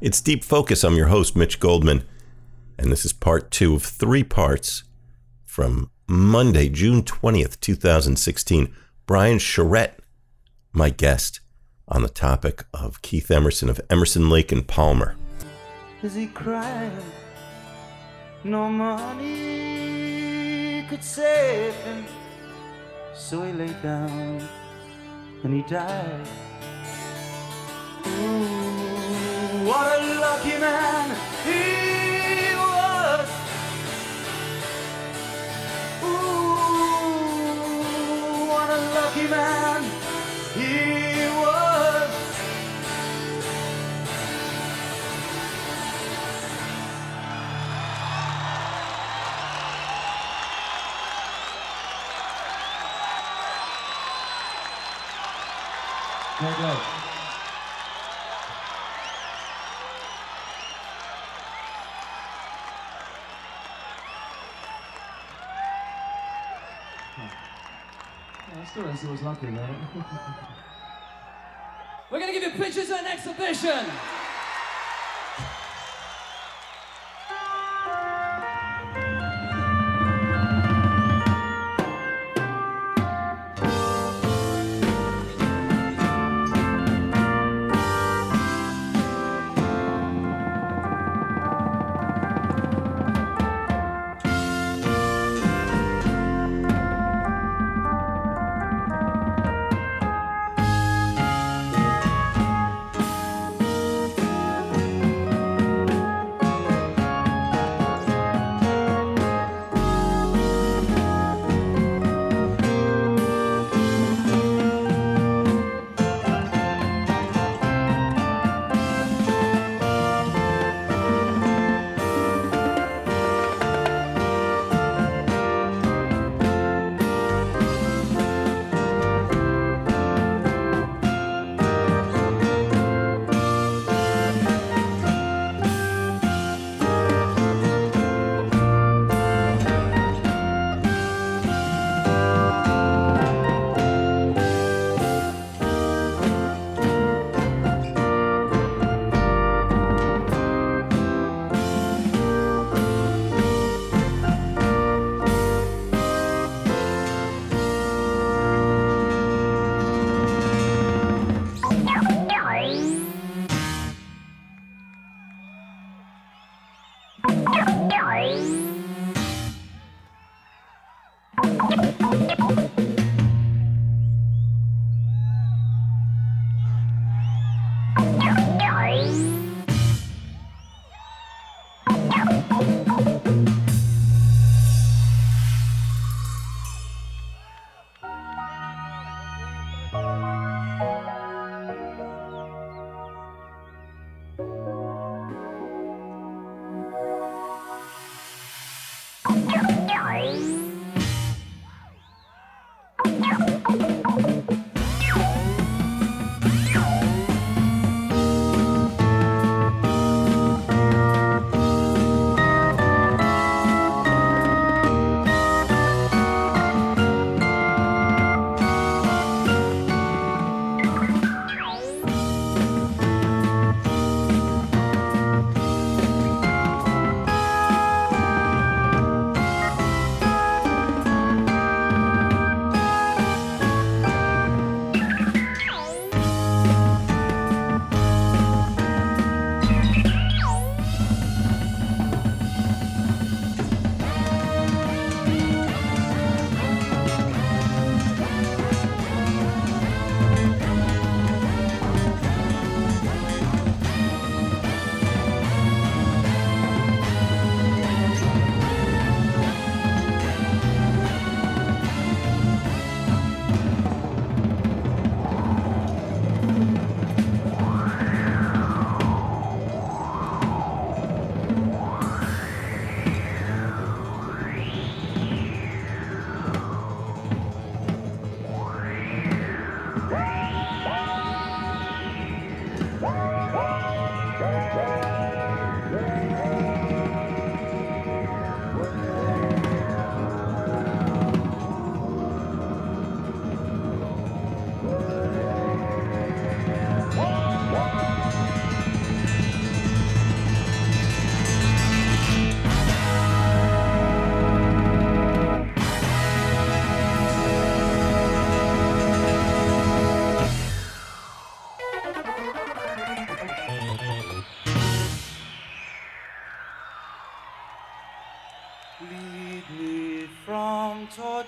It's Deep Focus. I'm your host, Mitch Goldman, and this is part two of three parts from Monday, June 20th, 2016. Brian Charette, my guest, on the topic of Keith Emerson of Emerson, Lake and Palmer. Is he crying? No money could save him. So he lay down and he died. Ooh, what a lucky man he was. Ooh, what a lucky man he was. Great what's lucky. We're gonna give you pictures of an exhibition.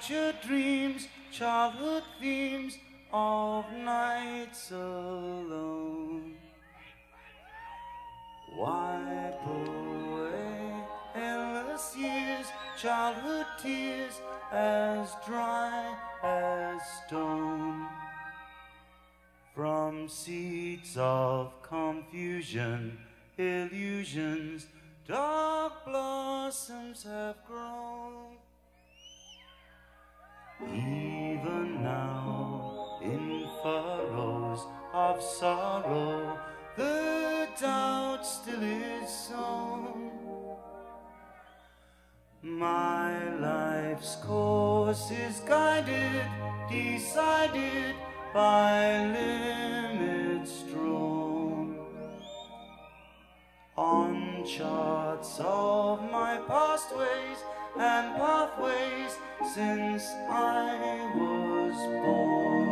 Tortured dreams, childhood themes of nights alone. Wipe away endless years, childhood tears as dry as stone. From seeds of confusion, illusions, dark blossoms have grown. Even now, in furrows of sorrow, the doubt still is sown. My life's course is guided, decided by limits drawn on charts of my past ways and pathways since I was born.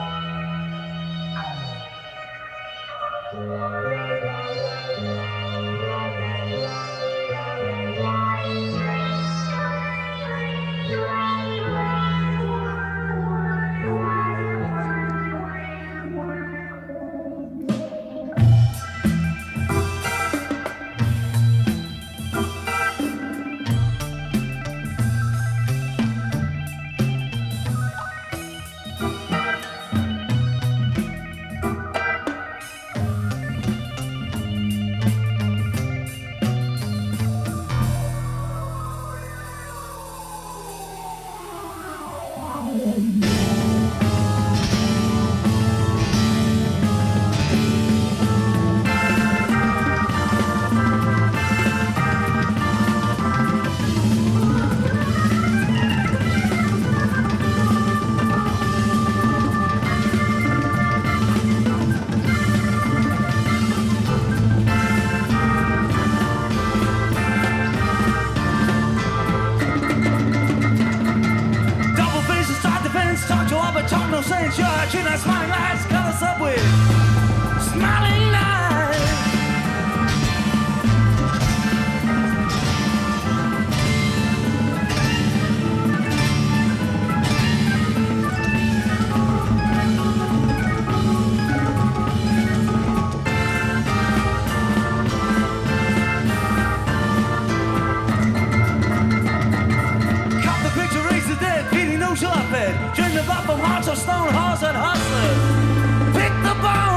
Intrepid, during the battle from hearts of stone, hearts and hustlers. Pick the bomb!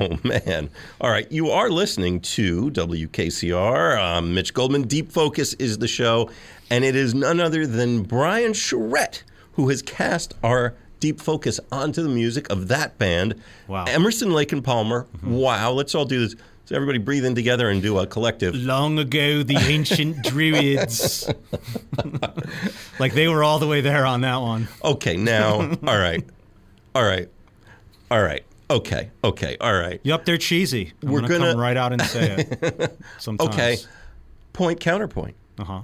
Oh, man. All right. You are listening to WKCR. Um, Mitch Goldman. Deep Focus is the show. And it is none other than Brian Charette who has cast our Deep Focus onto the music of that band. Wow. Emerson, Lake, and Palmer. Wow. Let's all do this. So everybody breathe in together and do a collective. Long ago, the ancient druids. like they were all the way there on that one. Okay. Now, all right. All right. All right. Okay. Okay. All right. Yup, they're cheesy. I'm We're gonna, gonna- come right out and say it. Sometimes. Okay. Point counterpoint. Uh huh.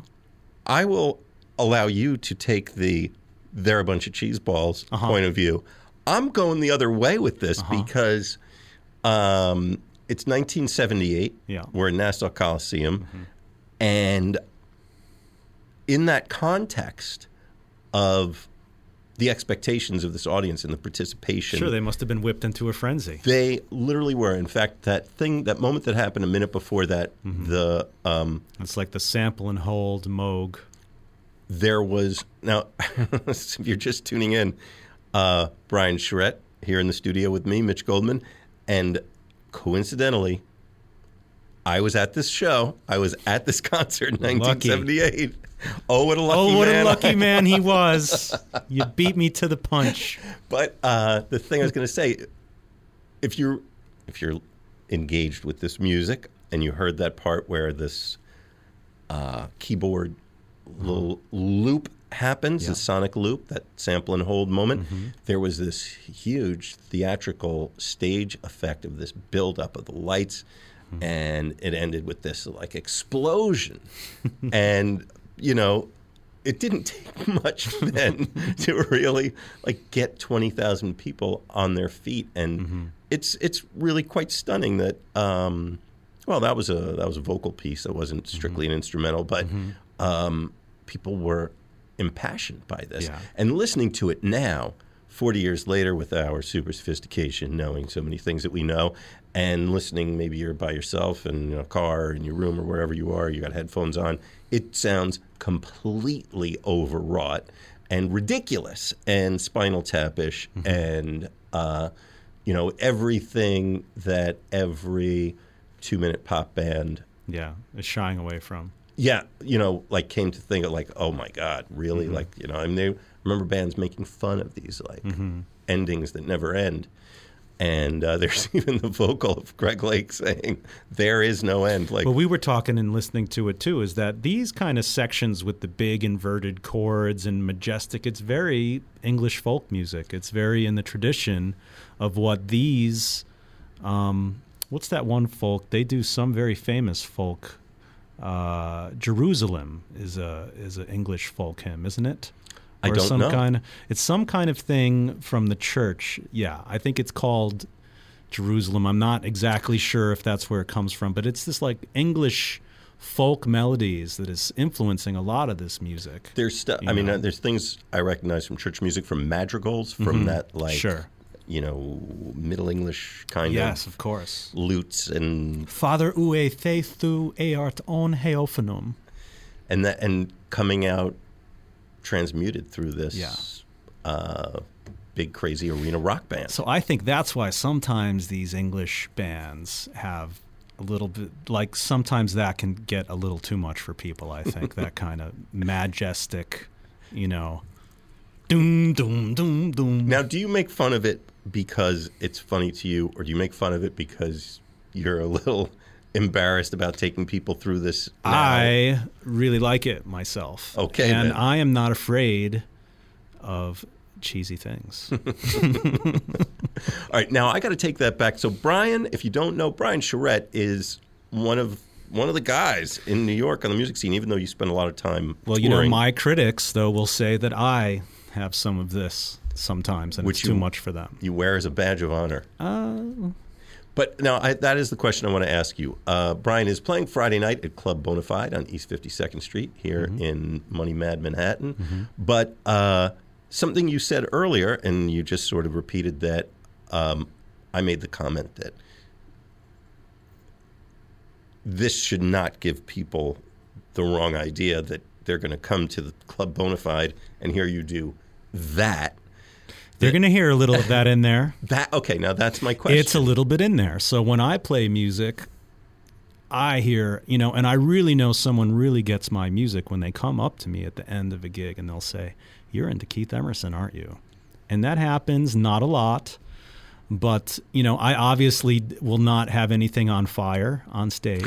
I will allow you to take the they're a bunch of cheese balls Uh-huh. point of view. I'm going the other way with this because um, it's 1978. Yeah. Mm-hmm. We're in Nassau Coliseum. And in that context of the expectations of this audience and the participation, Sure, they must have been whipped into a frenzy. they literally were. In fact, that thing, that moment that happened a minute before that, Mm-hmm. the um, It's like the sample and hold Moog. there was now if you're just tuning in uh, brian charette here in the studio with me mitch goldman and coincidentally i was at this show i was at this concert in Lucky. 1978 oh what a lucky Oh, what man a lucky man he was. You beat me to the punch. but uh, the thing i was going to say if you're if you're engaged with this music and you heard that part where this uh, keyboard little loop happens, the sonic loop, that sample and hold moment, there was this huge theatrical stage effect of this buildup of the lights, and it ended with this like explosion, and you know. It didn't take much then to really like get twenty thousand people on their feet, and it's it's really quite stunning that um, well, that was a that was a vocal piece. That wasn't strictly an instrumental, but um, people were impassioned by this. Yeah. And listening to it now, forty years later, with our super sophistication, knowing so many things that we know, and listening, maybe you're by yourself in a car, in your room, or wherever you are, you got headphones on. It sounds completely overwrought and ridiculous and spinal tapish mm-hmm. and uh, you know everything that every two minute pop band Yeah, is shying away from. yeah you know like came to think of like oh my god really? Mm-hmm. Like you know i mean they remember bands making fun of these like mm-hmm. endings that never end and uh, there's even the vocal of greg lake saying there is no end like Well, we were talking and listening to it too. Is that these kind of sections with the big inverted chords and majestic? It's very English folk music. It's very in the tradition of what these. Um, what's that one folk? They do some very famous folk. Uh, Jerusalem is a is an English folk hymn, isn't it? I or don't some know. kind it's some kind of thing from the church. Yeah, I think it's called Jerusalem. I'm not exactly sure if that's where it comes from, but it's this like English folk melodies that is influencing a lot of this music. There's stuff. I mean, know. uh, there's things I recognize from church music, from madrigals, from that like, Mm-hmm. Sure. you know, Middle English kind Yes, of of course. lutes and Father ue theithu eart on heophanum. and that and coming out transmuted through this Yeah. uh, big crazy arena rock band. So I think that's why sometimes these English bands have a little bit like sometimes that can get a little too much for people. I think that kind of majestic, you know, doom doom doom doom. Now, do you make fun of it because it's funny to you, or do you make fun of it because you're a little embarrassed about taking people through this? now? I really like it myself. Okay, and then. I am not afraid of cheesy things. All right, now I got to take that back. So, Brian, if you don't know, Brian Charette is one of one of the guys in New York on the music scene. Even though you spend a lot of time, well, you know, my critics though will say that I have some of this sometimes, and Which it's too much for them. you wear as a badge of honor. Uh, But now I, that is the question I want to ask you. Uh, Brian is playing Friday night at Club Bonafide on East 52nd Street here Mm-hmm. in Money Mad Manhattan. But uh, something you said earlier, and you just sort of repeated that. Um, I made the comment that this should not give people the wrong idea that they're going to come to the Club Bonafide and here you do that. They're going to hear a little of that in there. That okay? Now that's my question. It's a little bit in there. So when I play music, I hear, you know, and I really know someone really gets my music when they come up to me at the end of a gig and they'll say, You're into Keith Emerson, aren't you? And that happens not a lot. But, you know, I obviously will not have anything on fire on stage,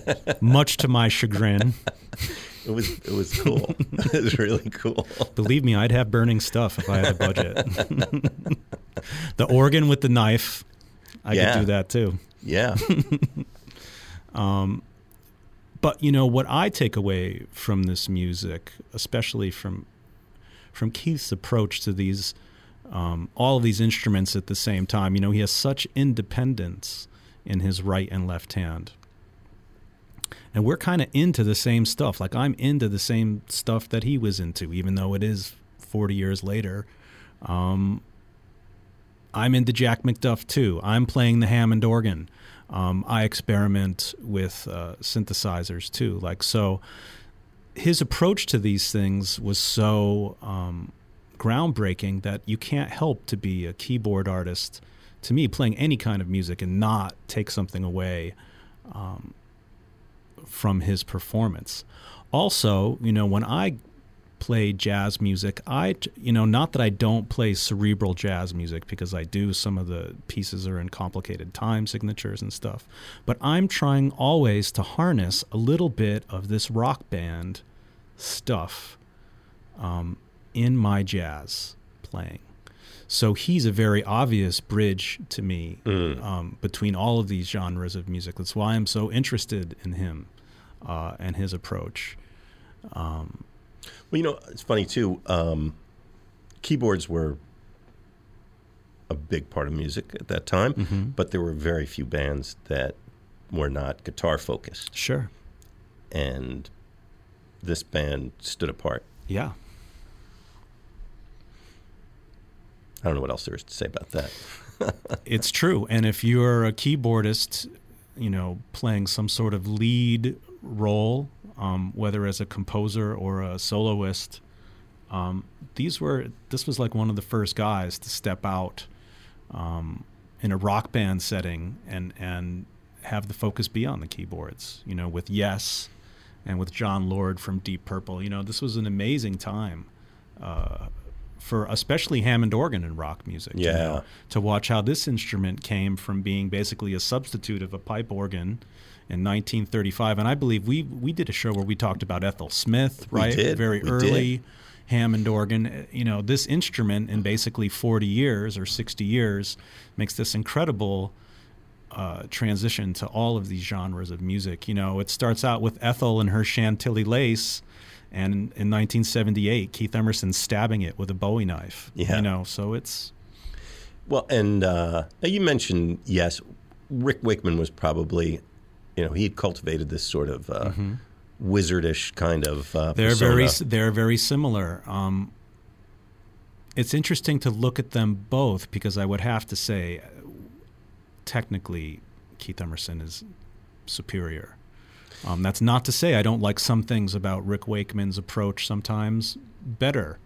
much to my chagrin. It was it was cool. it was really cool. Believe me, I'd have burning stuff if I had a budget. the organ with the knife, I Yeah. could do that too. Yeah. um, But you know what I take away from this music, especially from from Keith's approach to these um, all of these instruments at the same time. You know, he has such independence in his right and left hand. And we're kind of into the same stuff. Like I'm into the same stuff that he was into, even though it is 40 years later. Um, I'm into Jack McDuff too. I'm playing the Hammond organ. Um, I experiment with uh, synthesizers too. Like so, his approach to these things was so um, groundbreaking that you can't help to be a keyboard artist. To me, playing any kind of music and not take something away um, from his performance. Also, you know, when I play jazz music, I, you know, not that I don't play cerebral jazz music because I do. Some of the pieces are in complicated time signatures and stuff. But I'm trying always to harness a little bit of this rock band stuff um, in my jazz playing. So he's a very obvious bridge to me um, between all of these genres of music. That's why I'm so interested in him uh, and his approach. Well, you know, it's funny too. Um, keyboards were a big part of music at that time, Mm-hmm. but there were very few bands that were not guitar focused, Sure. and this band stood apart. Yeah. I don't know what else there is to say about that. It's true. And if you're a keyboardist, you know, playing some sort of lead role, um, whether as a composer or a soloist, um, these were this was like one of the first guys to step out um, in a rock band setting and and have the focus be on the keyboards. You know, with Yes and with Jon Lord from Deep Purple. You know, this was an amazing time. Uh, for especially Hammond organ in rock music, you Yeah. know, to watch how this instrument came from being basically a substitute of a pipe organ in 1935. And I believe we we did a show where we talked about Ethel Smith, We right? did. Very We early did. Hammond organ. You know, this instrument in basically 40 years or 60 years makes this incredible uh, transition to all of these genres of music. You know, it starts out with Ethel and her Chantilly lace, And in 1978, Keith Emerson stabbing it with a Bowie knife. Yeah. You know, so it's Well, and uh, now you mentioned yes, Rick Wakeman was probably, you know, he had cultivated this sort of uh, wizardish kind of. Uh, Mm-hmm. they're persona. very they're very similar. Um, it's interesting to look at them both because I would have to say, technically, Keith Emerson is superior. Um, that's not to say I don't like some things about Rick Wakeman's approach sometimes better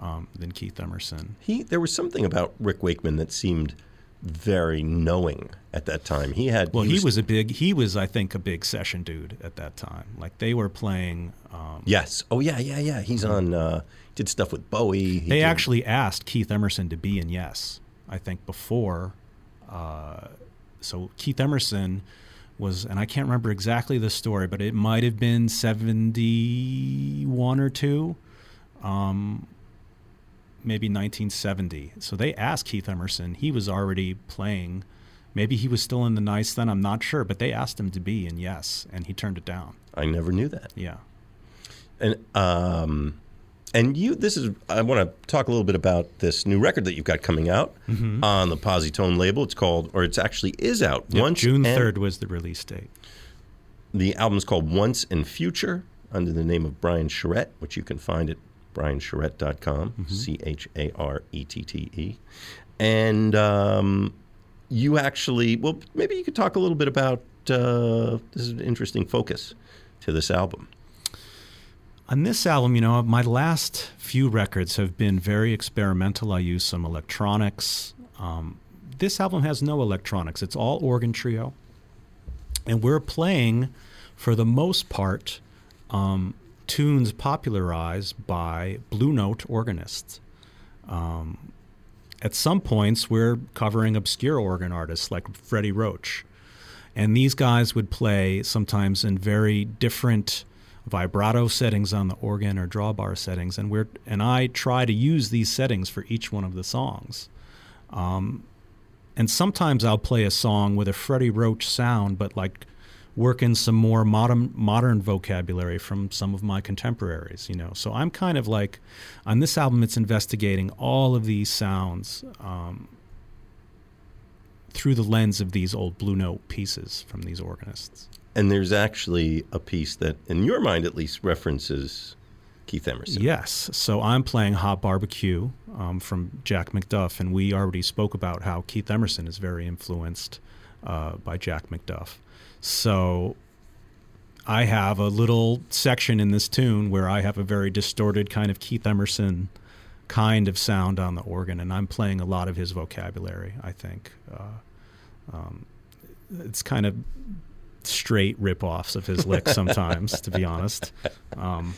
um, than Keith Emerson. He there was something about Rick Wakeman that seemed very knowing at that time. He had Well, he was a big he was I think a big session dude at that time. Like they were playing. Um, yes. Oh yeah, yeah, yeah. He's on. Uh, did stuff with Bowie. He they did- actually asked Keith Emerson to be in Yes. I think before. Uh, so Keith Emerson was, and I can't remember exactly the story, but it might have been seventy-one or two, um, maybe nineteen seventy. So they asked Keith Emerson. He was already playing. Maybe he was still in the Nice then. I'm not sure, but they asked him to be and Yes, and he turned it down. I never knew that. Yeah. And um, and you, this is. I want to talk a little bit about this new record that you've got coming out Mm-hmm. on the Positone label. It's called, or it's actually is out. Once June third was the release date. The album's called Once and Future under the name of Brian Charette, which you can find at briancharette.com, C H A R E T T E. And um, you actually, well, maybe you could talk a little bit about uh, this is an interesting focus to this album. On this album, you know, my last few records have been very experimental. I use some electronics. Um, this album has no electronics, it's all organ trio. And we're playing, for the most part, um, tunes popularized by Blue Note organists. Um, at some points, we're covering obscure organ artists like Freddie Roach. And these guys would play sometimes in very different vibrato settings on the organ or drawbar settings, and we're and I try to use these settings for each one of the songs. Um, and sometimes I'll play a song with a Freddie Roach sound, but like work in some more modern modern vocabulary from some of my contemporaries. You know, so I'm kind of like on this album, it's investigating all of these sounds. Um, through the lens of these old Blue Note pieces from these organists. And there's actually a piece that, in your mind at least, references Keith Emerson. Yes. So I'm playing Hot Barbecue um, from Jack McDuff, and we already spoke about how Keith Emerson is very influenced uh, by Jack McDuff. So I have a little section in this tune where I have a very distorted kind of Keith Emerson kind of sound on the organ, and I'm playing a lot of his vocabulary, I think. Uh, um, it's kind of straight rip-offs of his licks sometimes, to be honest. Um,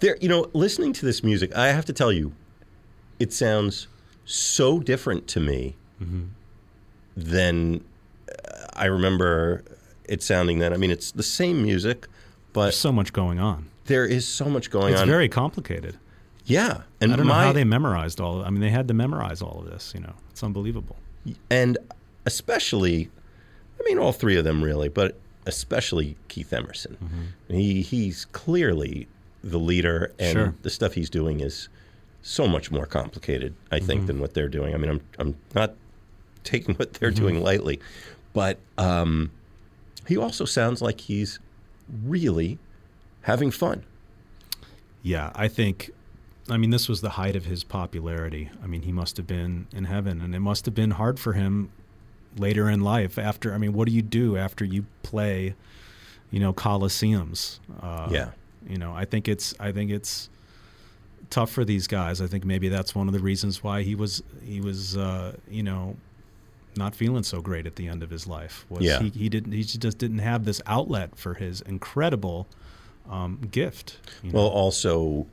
There, you know, listening to this music, I have to tell you, it sounds so different to me than uh, I remember it sounding then. I mean, it's the same music, but There's so much going on. there is so much going It's on. It's very complicated. yeah, and I don't know how they memorized all. I mean, they had to memorize all of this. You know, it's unbelievable. and especially, I mean, all three of them really, but especially Keith Emerson. Mm-hmm. He he's clearly the leader, and Sure. the stuff he's doing is so much more complicated, I Mm-hmm. think, than what they're doing. I mean, I'm I'm not taking what they're Mm-hmm. doing lightly, but um, he also sounds like he's really having fun. Yeah, I think. I mean, this was the height of his popularity. I mean, he must have been in heaven, and it must have been hard for him later in life. After, I mean, what do you do after you play, you know, coliseums? Uh, Yeah. You know, I think it's. I think it's tough for these guys. I think maybe that's one of the reasons why he was he was uh, you know not feeling so great at the end of his life. Was Yeah. he, he didn't he just didn't have this outlet for his incredible um, gift. you know? Well, also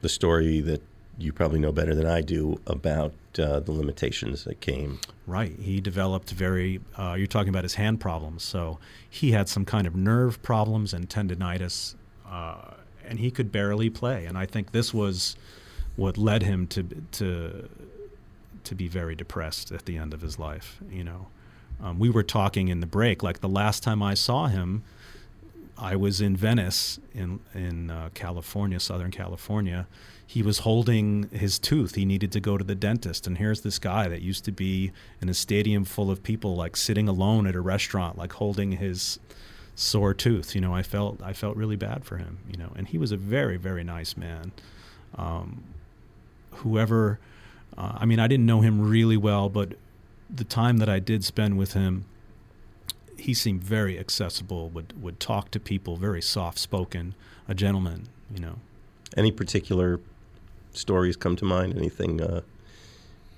the story that you probably know better than I do about uh, the limitations that came. Right. He developed very, uh, you're talking about his hand problems. So he had some kind of nerve problems and tendonitis, uh, and he could barely play. And I think this was what led him to, to, to be very depressed at the end of his life. You know, um, we were talking in the break, like the last time I saw him, I was in Venice in in uh, California, Southern California. He was holding his tooth. He needed to go to the dentist, and here's this guy that used to be in a stadium full of people, like sitting alone at a restaurant, like holding his sore tooth. You know, I felt I felt really bad for him. You know, and he was a very very nice man. Um, whoever, uh, I mean, I didn't know him really well, but the time that I did spend with him, he seemed very accessible. would would talk to people, very soft spoken, a gentleman. You know. Any particular stories come to mind? Anything? Uh,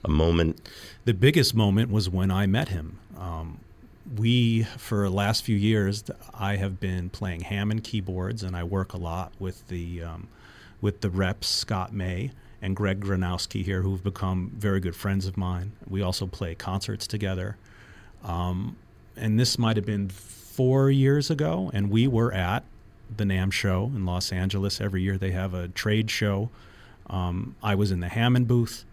a moment. The biggest moment was when I met him. Um, we, for the last few years, I have been playing Hammond keyboards, and I work a lot with the um, with the reps Scott May and Greg Granowski here, who've become very good friends of mine. We also play concerts together. Um, and this might have been four years ago, and we were at the NAMM show in Los Angeles. Every year they have a trade show. Um, I was in the Hammond booth.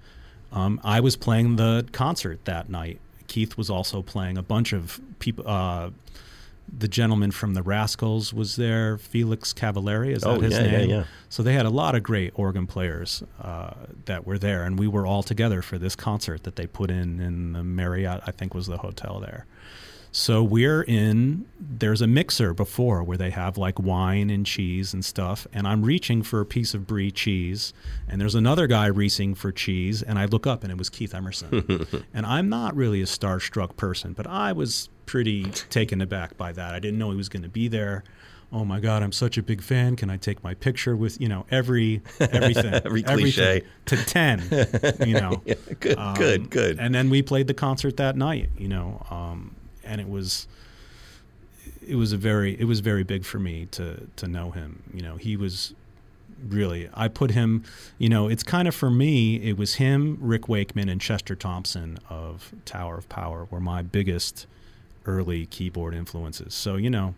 Um, I was playing the concert that night. Keith was also playing a bunch of people. Uh, the gentleman from the Rascals was there, Felix Cavaliere, is that Oh, his yeah, yeah, name? yeah. So they had a lot of great organ players uh, that were there, and we were all together for this concert that they put in in the Marriott, I think was the hotel there. So we're in. There's a mixer before where they have like wine and cheese and stuff, and I'm reaching for a piece of brie cheese, and there's another guy reaching for cheese, and I look up and it was Keith Emerson, and I'm not really a starstruck person, but I was pretty taken aback by that. I didn't know he was going to be there. Oh my God, I'm such a big fan. Can I take my picture with you know every everything, Every everything cliche. to ten, you know. Yeah, good, Um, good, good. And then we played the concert that night, you know, um, and it was it was a very it was very big for me to to know him. You know, he was really I put him, you know, it's kind of for me, it was him, Rick Wakeman and Chester Thompson of Tower of Power were my biggest early keyboard influences. So, you know,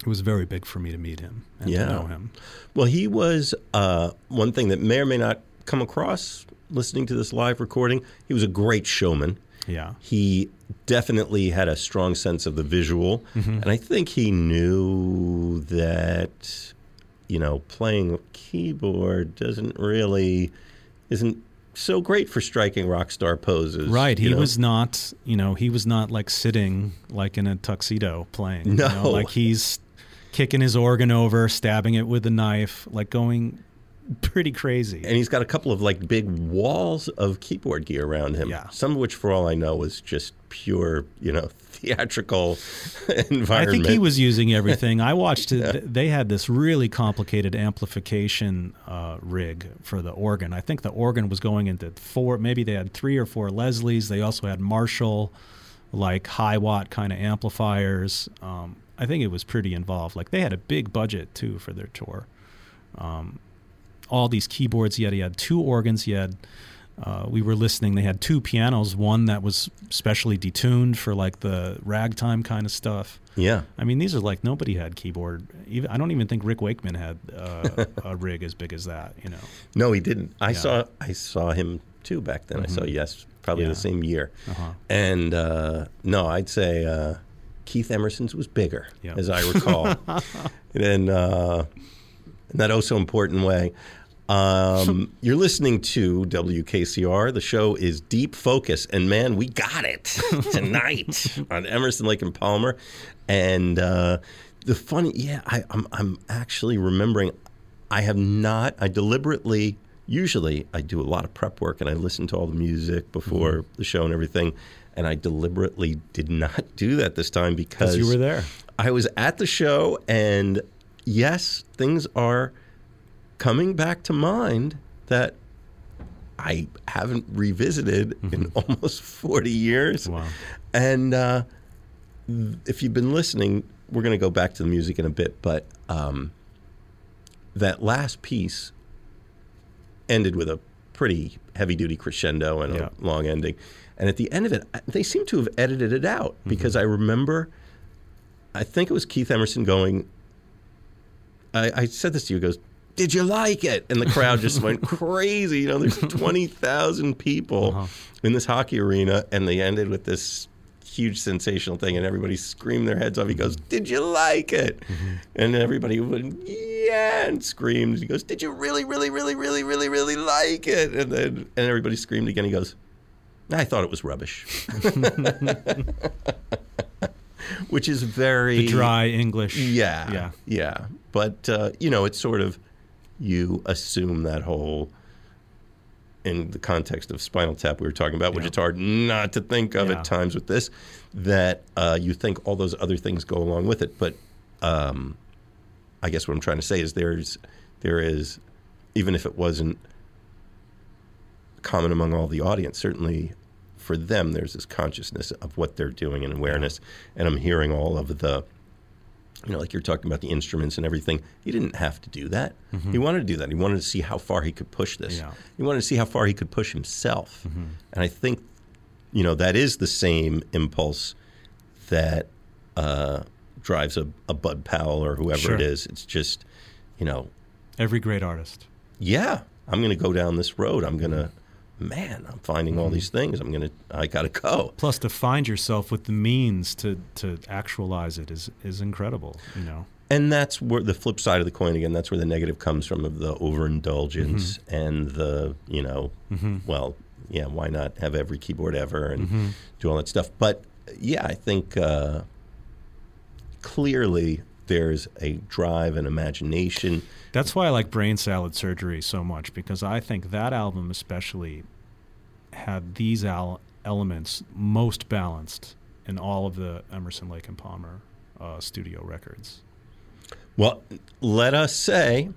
it was very big for me to meet him and Yeah. to know him. Well, he was uh, one thing that may or may not come across listening to this live recording. He was a great showman. Yeah. He definitely had a strong sense of the visual, Mm-hmm. and I think he knew that you know playing a keyboard doesn't really isn't so great for striking rock star poses. Right. He know? was not, you know, he was not like sitting like in a tuxedo playing. you No. know, like he's kicking his organ over, stabbing it with a knife, like going pretty crazy. and he's got a couple of like big walls of keyboard gear around him. Yeah. Some of which, for all I know, was just pure, you know, theatrical environment. I think he was using everything. I watched it. th- They had this really complicated amplification uh, rig for the organ. I think the organ was going into four, maybe they had three or four Leslie's. They also had Marshall, like Hiwatt kind of amplifiers. Um, I think it was pretty involved. Like they had a big budget too for their tour. Um, all these keyboards. He had, he had two organs. He had. Uh, we were listening. They had two pianos. One that was specially detuned for like the ragtime kind of stuff. Yeah. I mean, these are like nobody had keyboard. Even I don't even think Rick Wakeman had uh, a rig as big as that. You know. No, he didn't. I Yeah. Mm-hmm. saw I saw him too back then. I saw yes, probably Yeah. the same year. Uh-huh. And uh, no, I'd say uh, Keith Emerson's was bigger, Yeah. as I recall, in, uh, in that oh so important way. Um, you're listening to WKCR. The show is Deep Focus, and man, we got it tonight on Emerson, Lake and Palmer. And uh, the funny, yeah, I, I'm I'm actually remembering. I have not. I deliberately. Usually, I do a lot of prep work and I listen to all the music before Mm-hmm. the show and everything. And I deliberately did not do that this time because Because you were there. I was at the show, and yes, things are coming back to mind that I haven't revisited in almost 40 years. Wow. And uh, if you've been listening, we're going to go back to the music in a bit, but um, that last piece ended with a pretty heavy duty crescendo and Yeah. a long ending. And at the end of it, they seem to have edited it out because I remember, I think it was Keith Emerson going, I, I said this to you, he goes, did you like it? And the crowd just went crazy. You know, there's 20,000 people uh-huh. in this hockey arena, and they ended with this huge sensational thing, and everybody screamed their heads off. He goes, mm-hmm. "Did you like it?" Mm-hmm. And everybody went, "Yeah!" and screamed. He goes, "Did you really, really, really, really, really, really like it?" And then and everybody screamed again. He goes, "I thought it was rubbish," which is very The dry English. yeah, Yeah. yeah. But uh, you know, it's sort of you assume that whole in the context of Spinal Tap we were talking about, which Yeah. it's hard not to think of Yeah. at times with this, that uh, you think all those other things go along with it. But um, I guess what I'm trying to say is there's there is even if it wasn't common among all the audience, certainly for them there's this consciousness of what they're doing and awareness. And I'm hearing all of the you know, like you're talking about the instruments and everything. He didn't have to do that. He wanted to do that. He wanted to see how far he could push this. Yeah. He wanted to see how far he could push himself. And I think, you know, that is the same impulse that uh, drives a, a Bud Powell or whoever Sure. it is. It's just, you know, Every great artist. yeah, I'm going to go down this road. I'm going to, man, I'm finding all mm-hmm. these things. I'm going to, I got to go. Plus, to find yourself with the means to, to actualize it is is incredible. You know. And that's where the flip side of the coin again. That's where the negative comes from of the overindulgence mm-hmm. and the you know, mm-hmm. well, yeah, why not have every keyboard ever and do all that stuff? But yeah, I think uh, clearly there's a drive and imagination. That's why I like Brain Salad Surgery so much because I think that album especially had these al- elements most balanced in all of the Emerson Lake and Palmer uh, studio records. Well, let us say,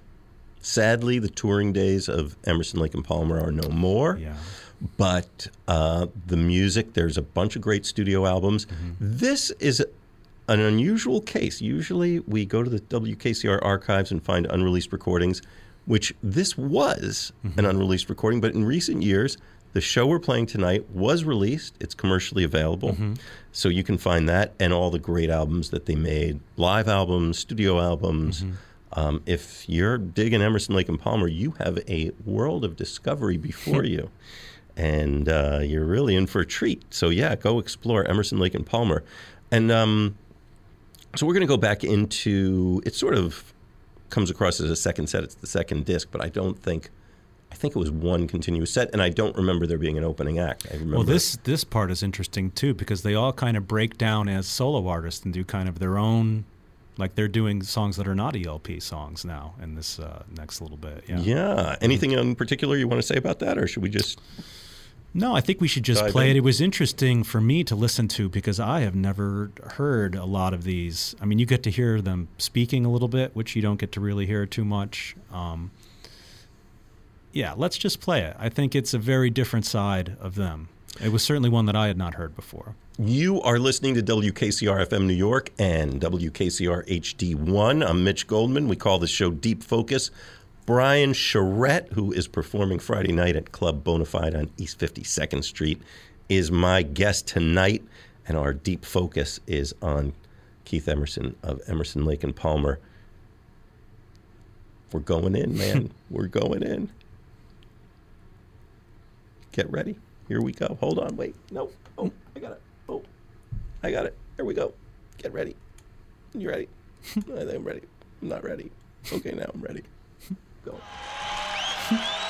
sadly, the touring days of Emerson, Lake and Palmer are no more. Yeah. but uh, the music there's a bunch of great studio albums this is an unusual case. Usually we go to the wkcr archives and find unreleased recordings which this was an unreleased recording but in recent years the show we're playing tonight was released. It's commercially available. So you can find that and all the great albums that they made live albums studio albums. Um, if you're digging emerson lake and palmer you have a world of discovery before you and uh, you're really in for a treat. So yeah, go explore Emerson Lake and Palmer, and um, so we're going to go back into. It sort of comes across as a second set. It's the second disc, but I don't think. I think it was one continuous set, and I don't remember there being an opening act. I remember. Well, this this part is interesting too because they all kind of break down as solo artists and do kind of their own, like they're doing songs that are not ELP songs now in this uh, next little bit. Yeah. Yeah. Anything in particular you want to say about that, or should we just? No, I think we should just play it. It was interesting for me to listen to because I have never heard a lot of these. I mean, you get to hear them speaking a little bit, which you don't get to really hear too much. Um, yeah, let's just play it. I think it's a very different side of them. It was certainly one that I had not heard before. You are listening to WKCR FM New York and WKCR HD1. I'm Mitch Goldman. We call this show Deep Focus. Brian Charette, who is performing Friday night at Club Bonafide on East 52nd Street, is my guest tonight. And our deep focus is on Keith Emerson of Emerson, Lake and Palmer. We're going in, man. We're going in. Get ready. Here we go. Hold on. Wait. No. Oh, I got it. Oh, I got it. Here we go. Get ready. You ready? I think I'm ready. I'm not ready. Okay, now I'm ready. Go.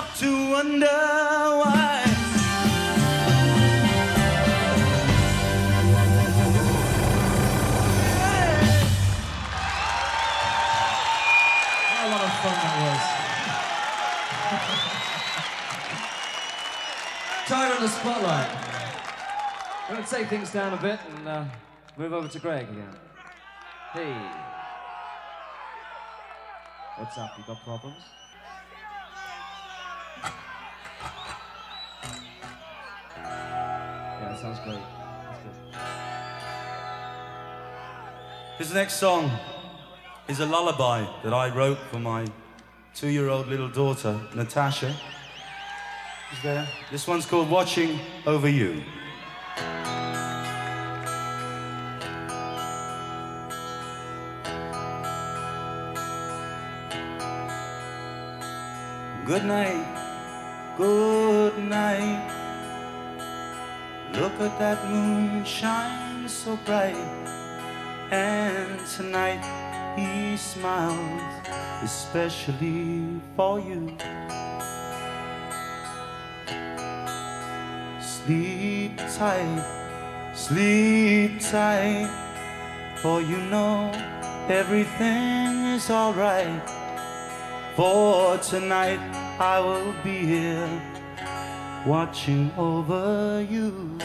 stop to wonder why? What fun that was. Tiger on the spotlight. We're going to take things down a bit and uh, move over to Greg again. Hey. What's up? You got problems? Sounds great. This next song is a lullaby that I wrote for my two year old little daughter, Natasha. She's there. This one's called Watching Over You. Good night, good night. Look at that moon shine so bright. And tonight he smiles especially for you. Sleep tight, sleep tight, for you know everything is alright. For tonight I will be here watching over you.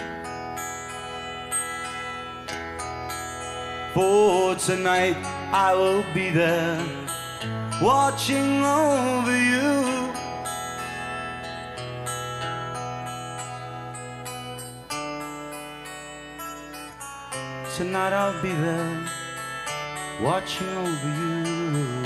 For tonight I will be there watching over you. Tonight I'll be there watching over you.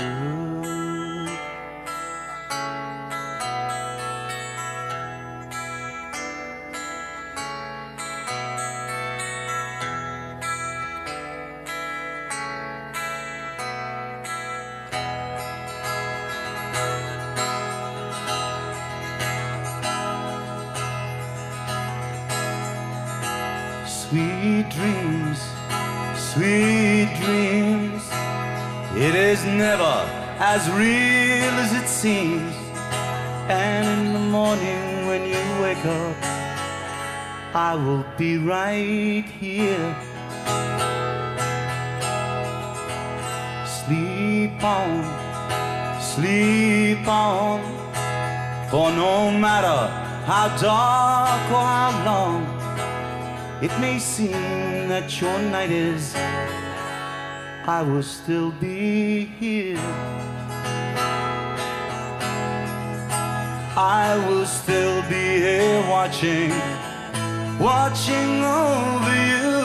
As real as it seems. And in the morning when you wake up, I will be right here. Sleep on, sleep on, for no matter how dark or how long, it may seem that your night is, I will still be here. I will still be here watching, watching over you.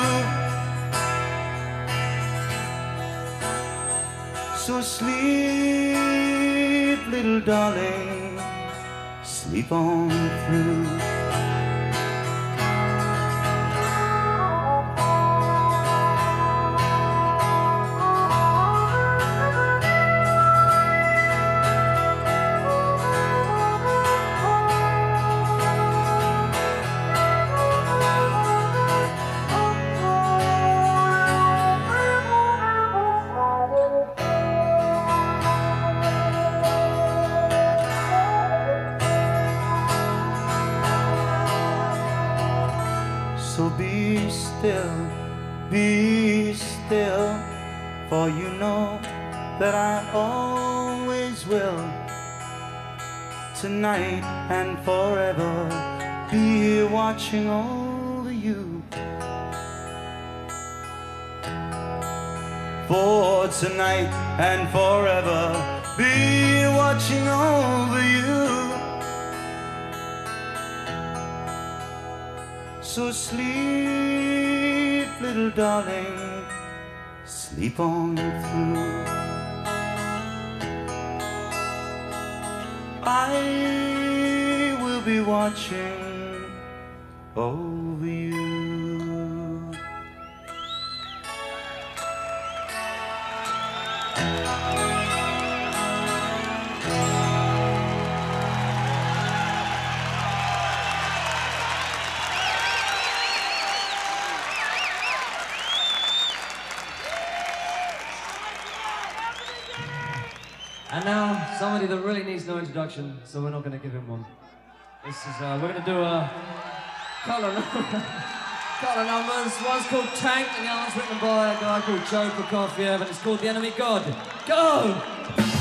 So sleep, little darling, sleep on through. Be still, for you know that I always will. Tonight and forever, be here watching over you. For tonight and forever, be here watching over you. So sleep, little darling, sleep on through. I will be watching over you. Now, somebody that really needs no introduction, so we're not going to give him one. This is, uh, we're going to do a of, couple numbers. One's called Tank, and the other one's written by a guy called Joe Prokofiev, and it's called The Enemy God. Go!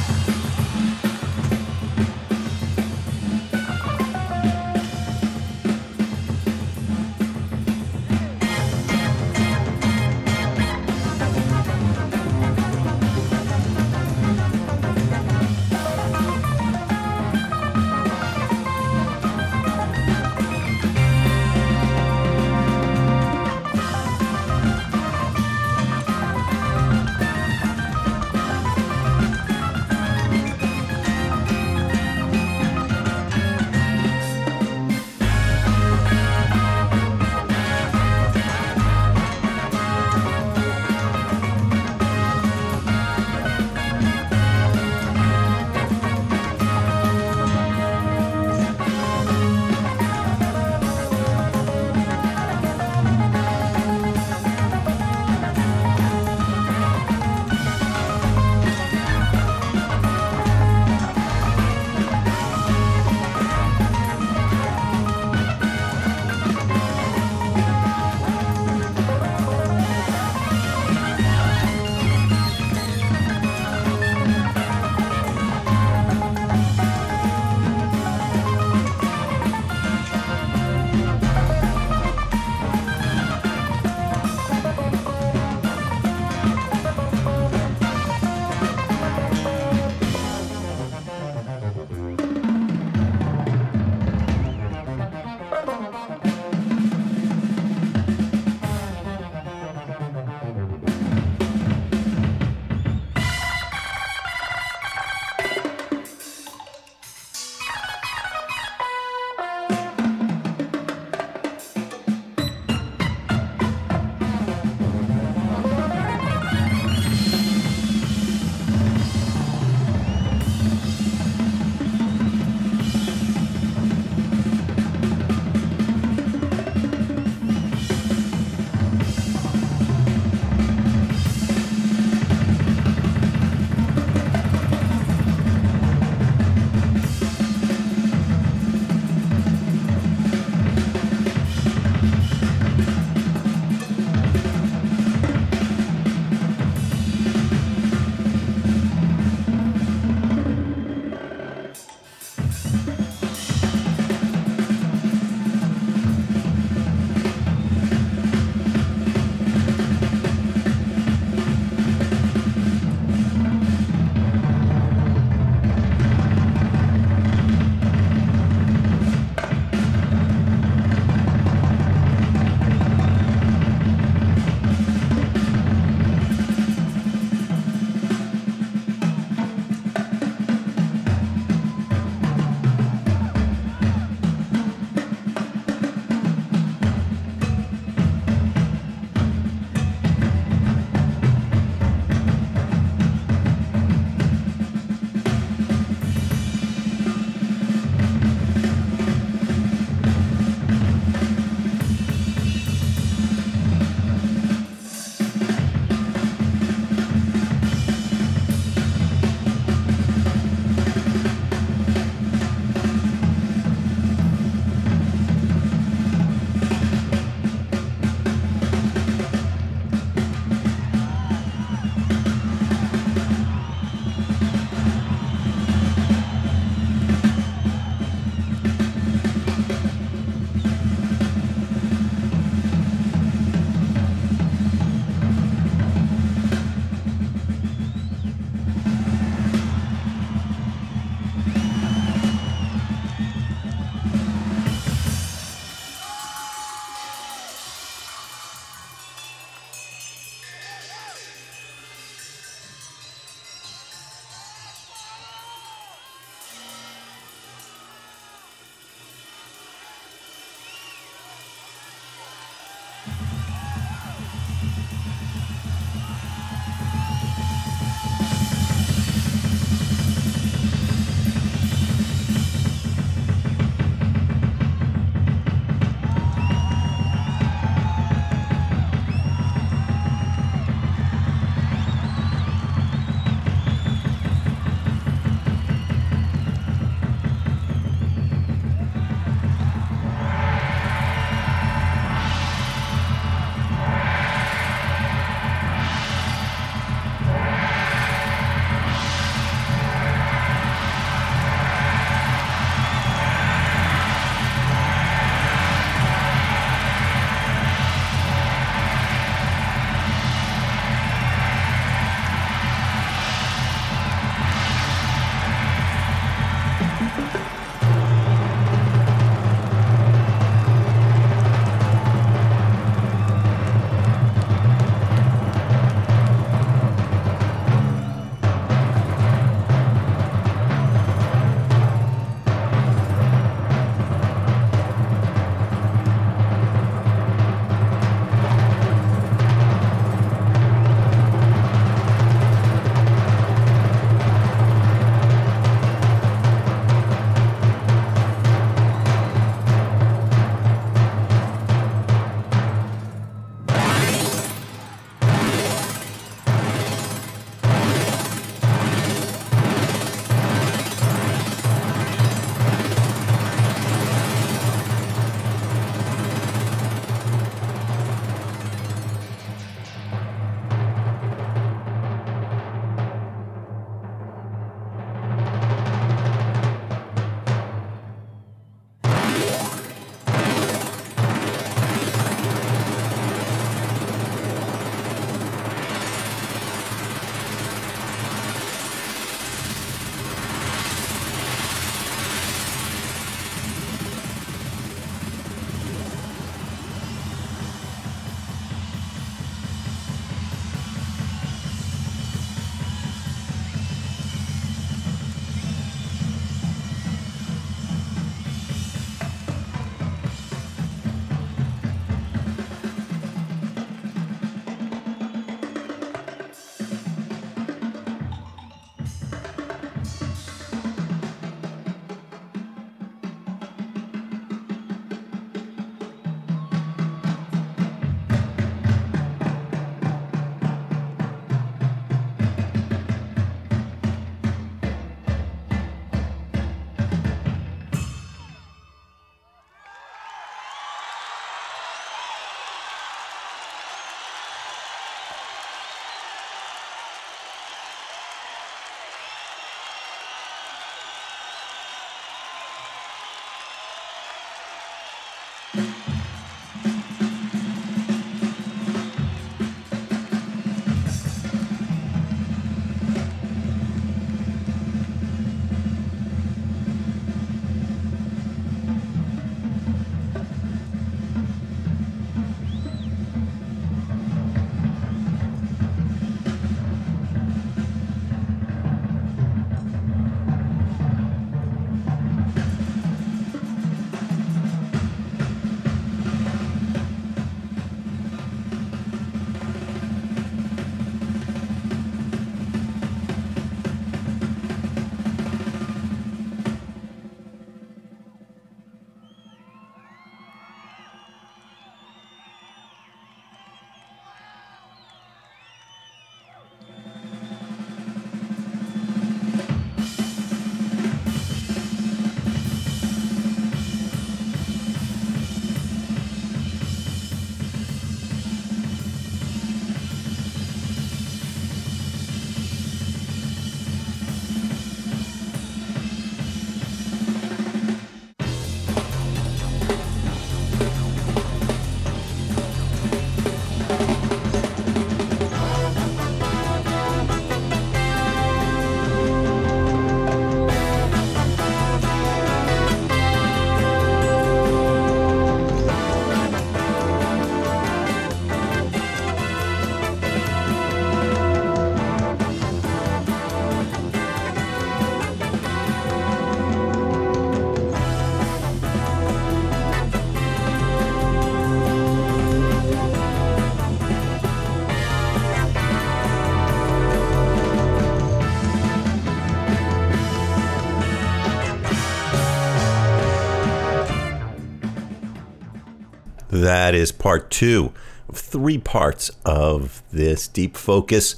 That is part two of three parts of this deep focus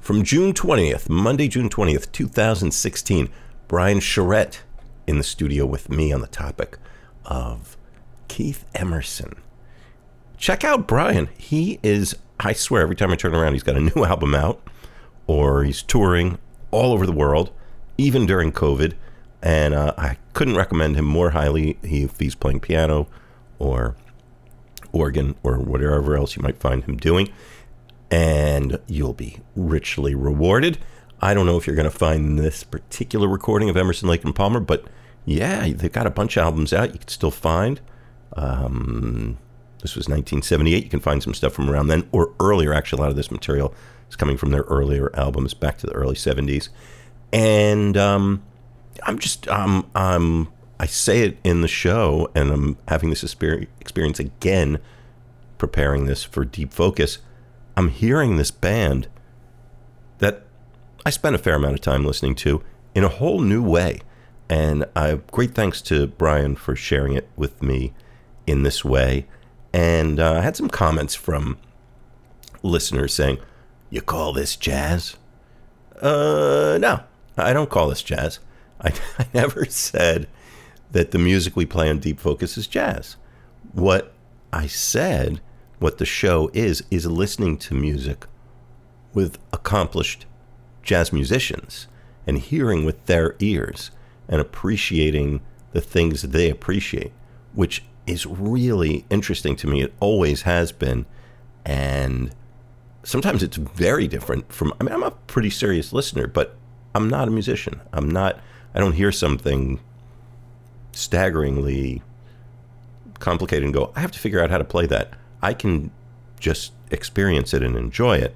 from June 20th, Monday, June 20th, 2016. Brian Charette in the studio with me on the topic of Keith Emerson. Check out Brian. He is, I swear, every time I turn around, he's got a new album out or he's touring all over the world, even during COVID. And uh, I couldn't recommend him more highly if he's playing piano or organ or whatever else you might find him doing. And you'll be richly rewarded. I don't know if you're going to find this particular recording of Emerson, Lake and Palmer, but yeah, they've got a bunch of albums out you can still find. Um, this was 1978. You can find some stuff from around then or earlier. Actually, a lot of this material is coming from their earlier albums back to the early 70s. And um, I'm just, um, I'm, I say it in the show, and I'm having this experience again preparing this for Deep Focus. I'm hearing this band that I spent a fair amount of time listening to in a whole new way. And I great thanks to Brian for sharing it with me in this way. And uh, I had some comments from listeners saying, You call this jazz? Uh, no, I don't call this jazz. I, I never said that the music we play on Deep Focus is jazz. What I said, what the show is, is listening to music with accomplished jazz musicians and hearing with their ears and appreciating the things they appreciate, which is really interesting to me. It always has been. And sometimes it's very different from, I mean, I'm a pretty serious listener, but I'm not a musician. I'm not, I don't hear something staggeringly complicated and go, I have to figure out how to play that. I can just experience it and enjoy it.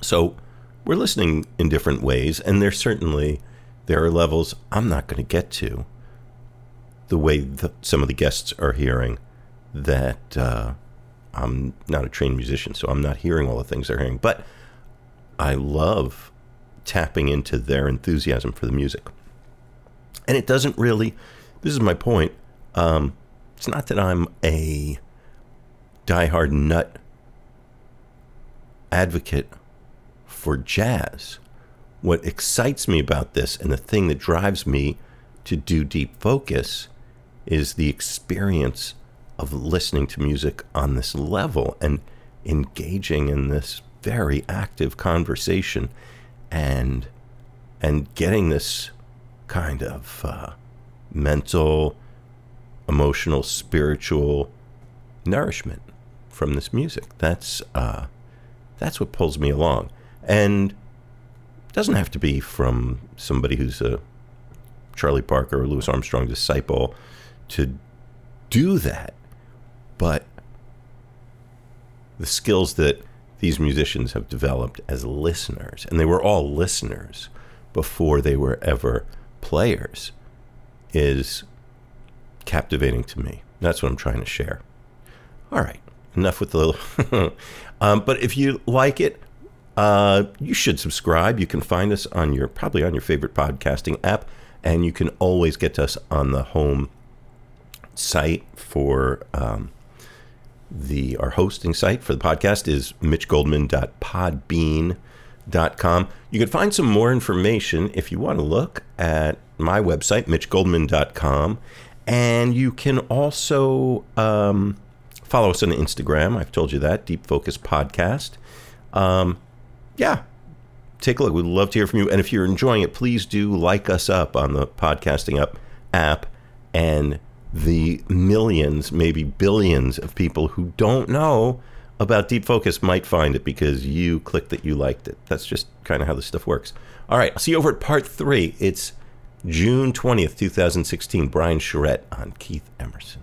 So we're listening in different ways, and there's certainly there are levels I'm not going to get to the way some of the guests are hearing that uh, I'm not a trained musician, so I'm not hearing all the things they're hearing. But I love tapping into their enthusiasm for the music. And it doesn't really, this is my point. Um, it's not that I'm a diehard nut advocate for jazz. What excites me about this and the thing that drives me to do deep focus is the experience of listening to music on this level and engaging in this very active conversation and and getting this kind of uh, mental, emotional, spiritual nourishment from this music. That's uh, that's what pulls me along, and doesn't have to be from somebody who's a Charlie Parker or Louis Armstrong disciple to do that, but the skills that these musicians have developed as listeners, and they were all listeners before they were ever players, is captivating to me. That's what I'm trying to share. All right, enough with the little. um, but if you like it, uh, you should subscribe. You can find us on your probably on your favorite podcasting app, and you can always get to us on the home site for um, the our hosting site for the podcast is mitchgoldman.podbean.com. You can find some more information if you want to look at my website, mitchgoldman.com. And you can also um, follow us on Instagram. I've told you that, Deep Focus Podcast. Um, yeah, take a look. We'd love to hear from you. And if you're enjoying it, please do like us up on the podcasting up app and the millions, maybe billions of people who don't know about Deep Focus might find it because you clicked that you liked it. That's just kind of how this stuff works. All right, I'll see you over at part three. It's June 20th, 2016. Brian Charette on Keith Emerson.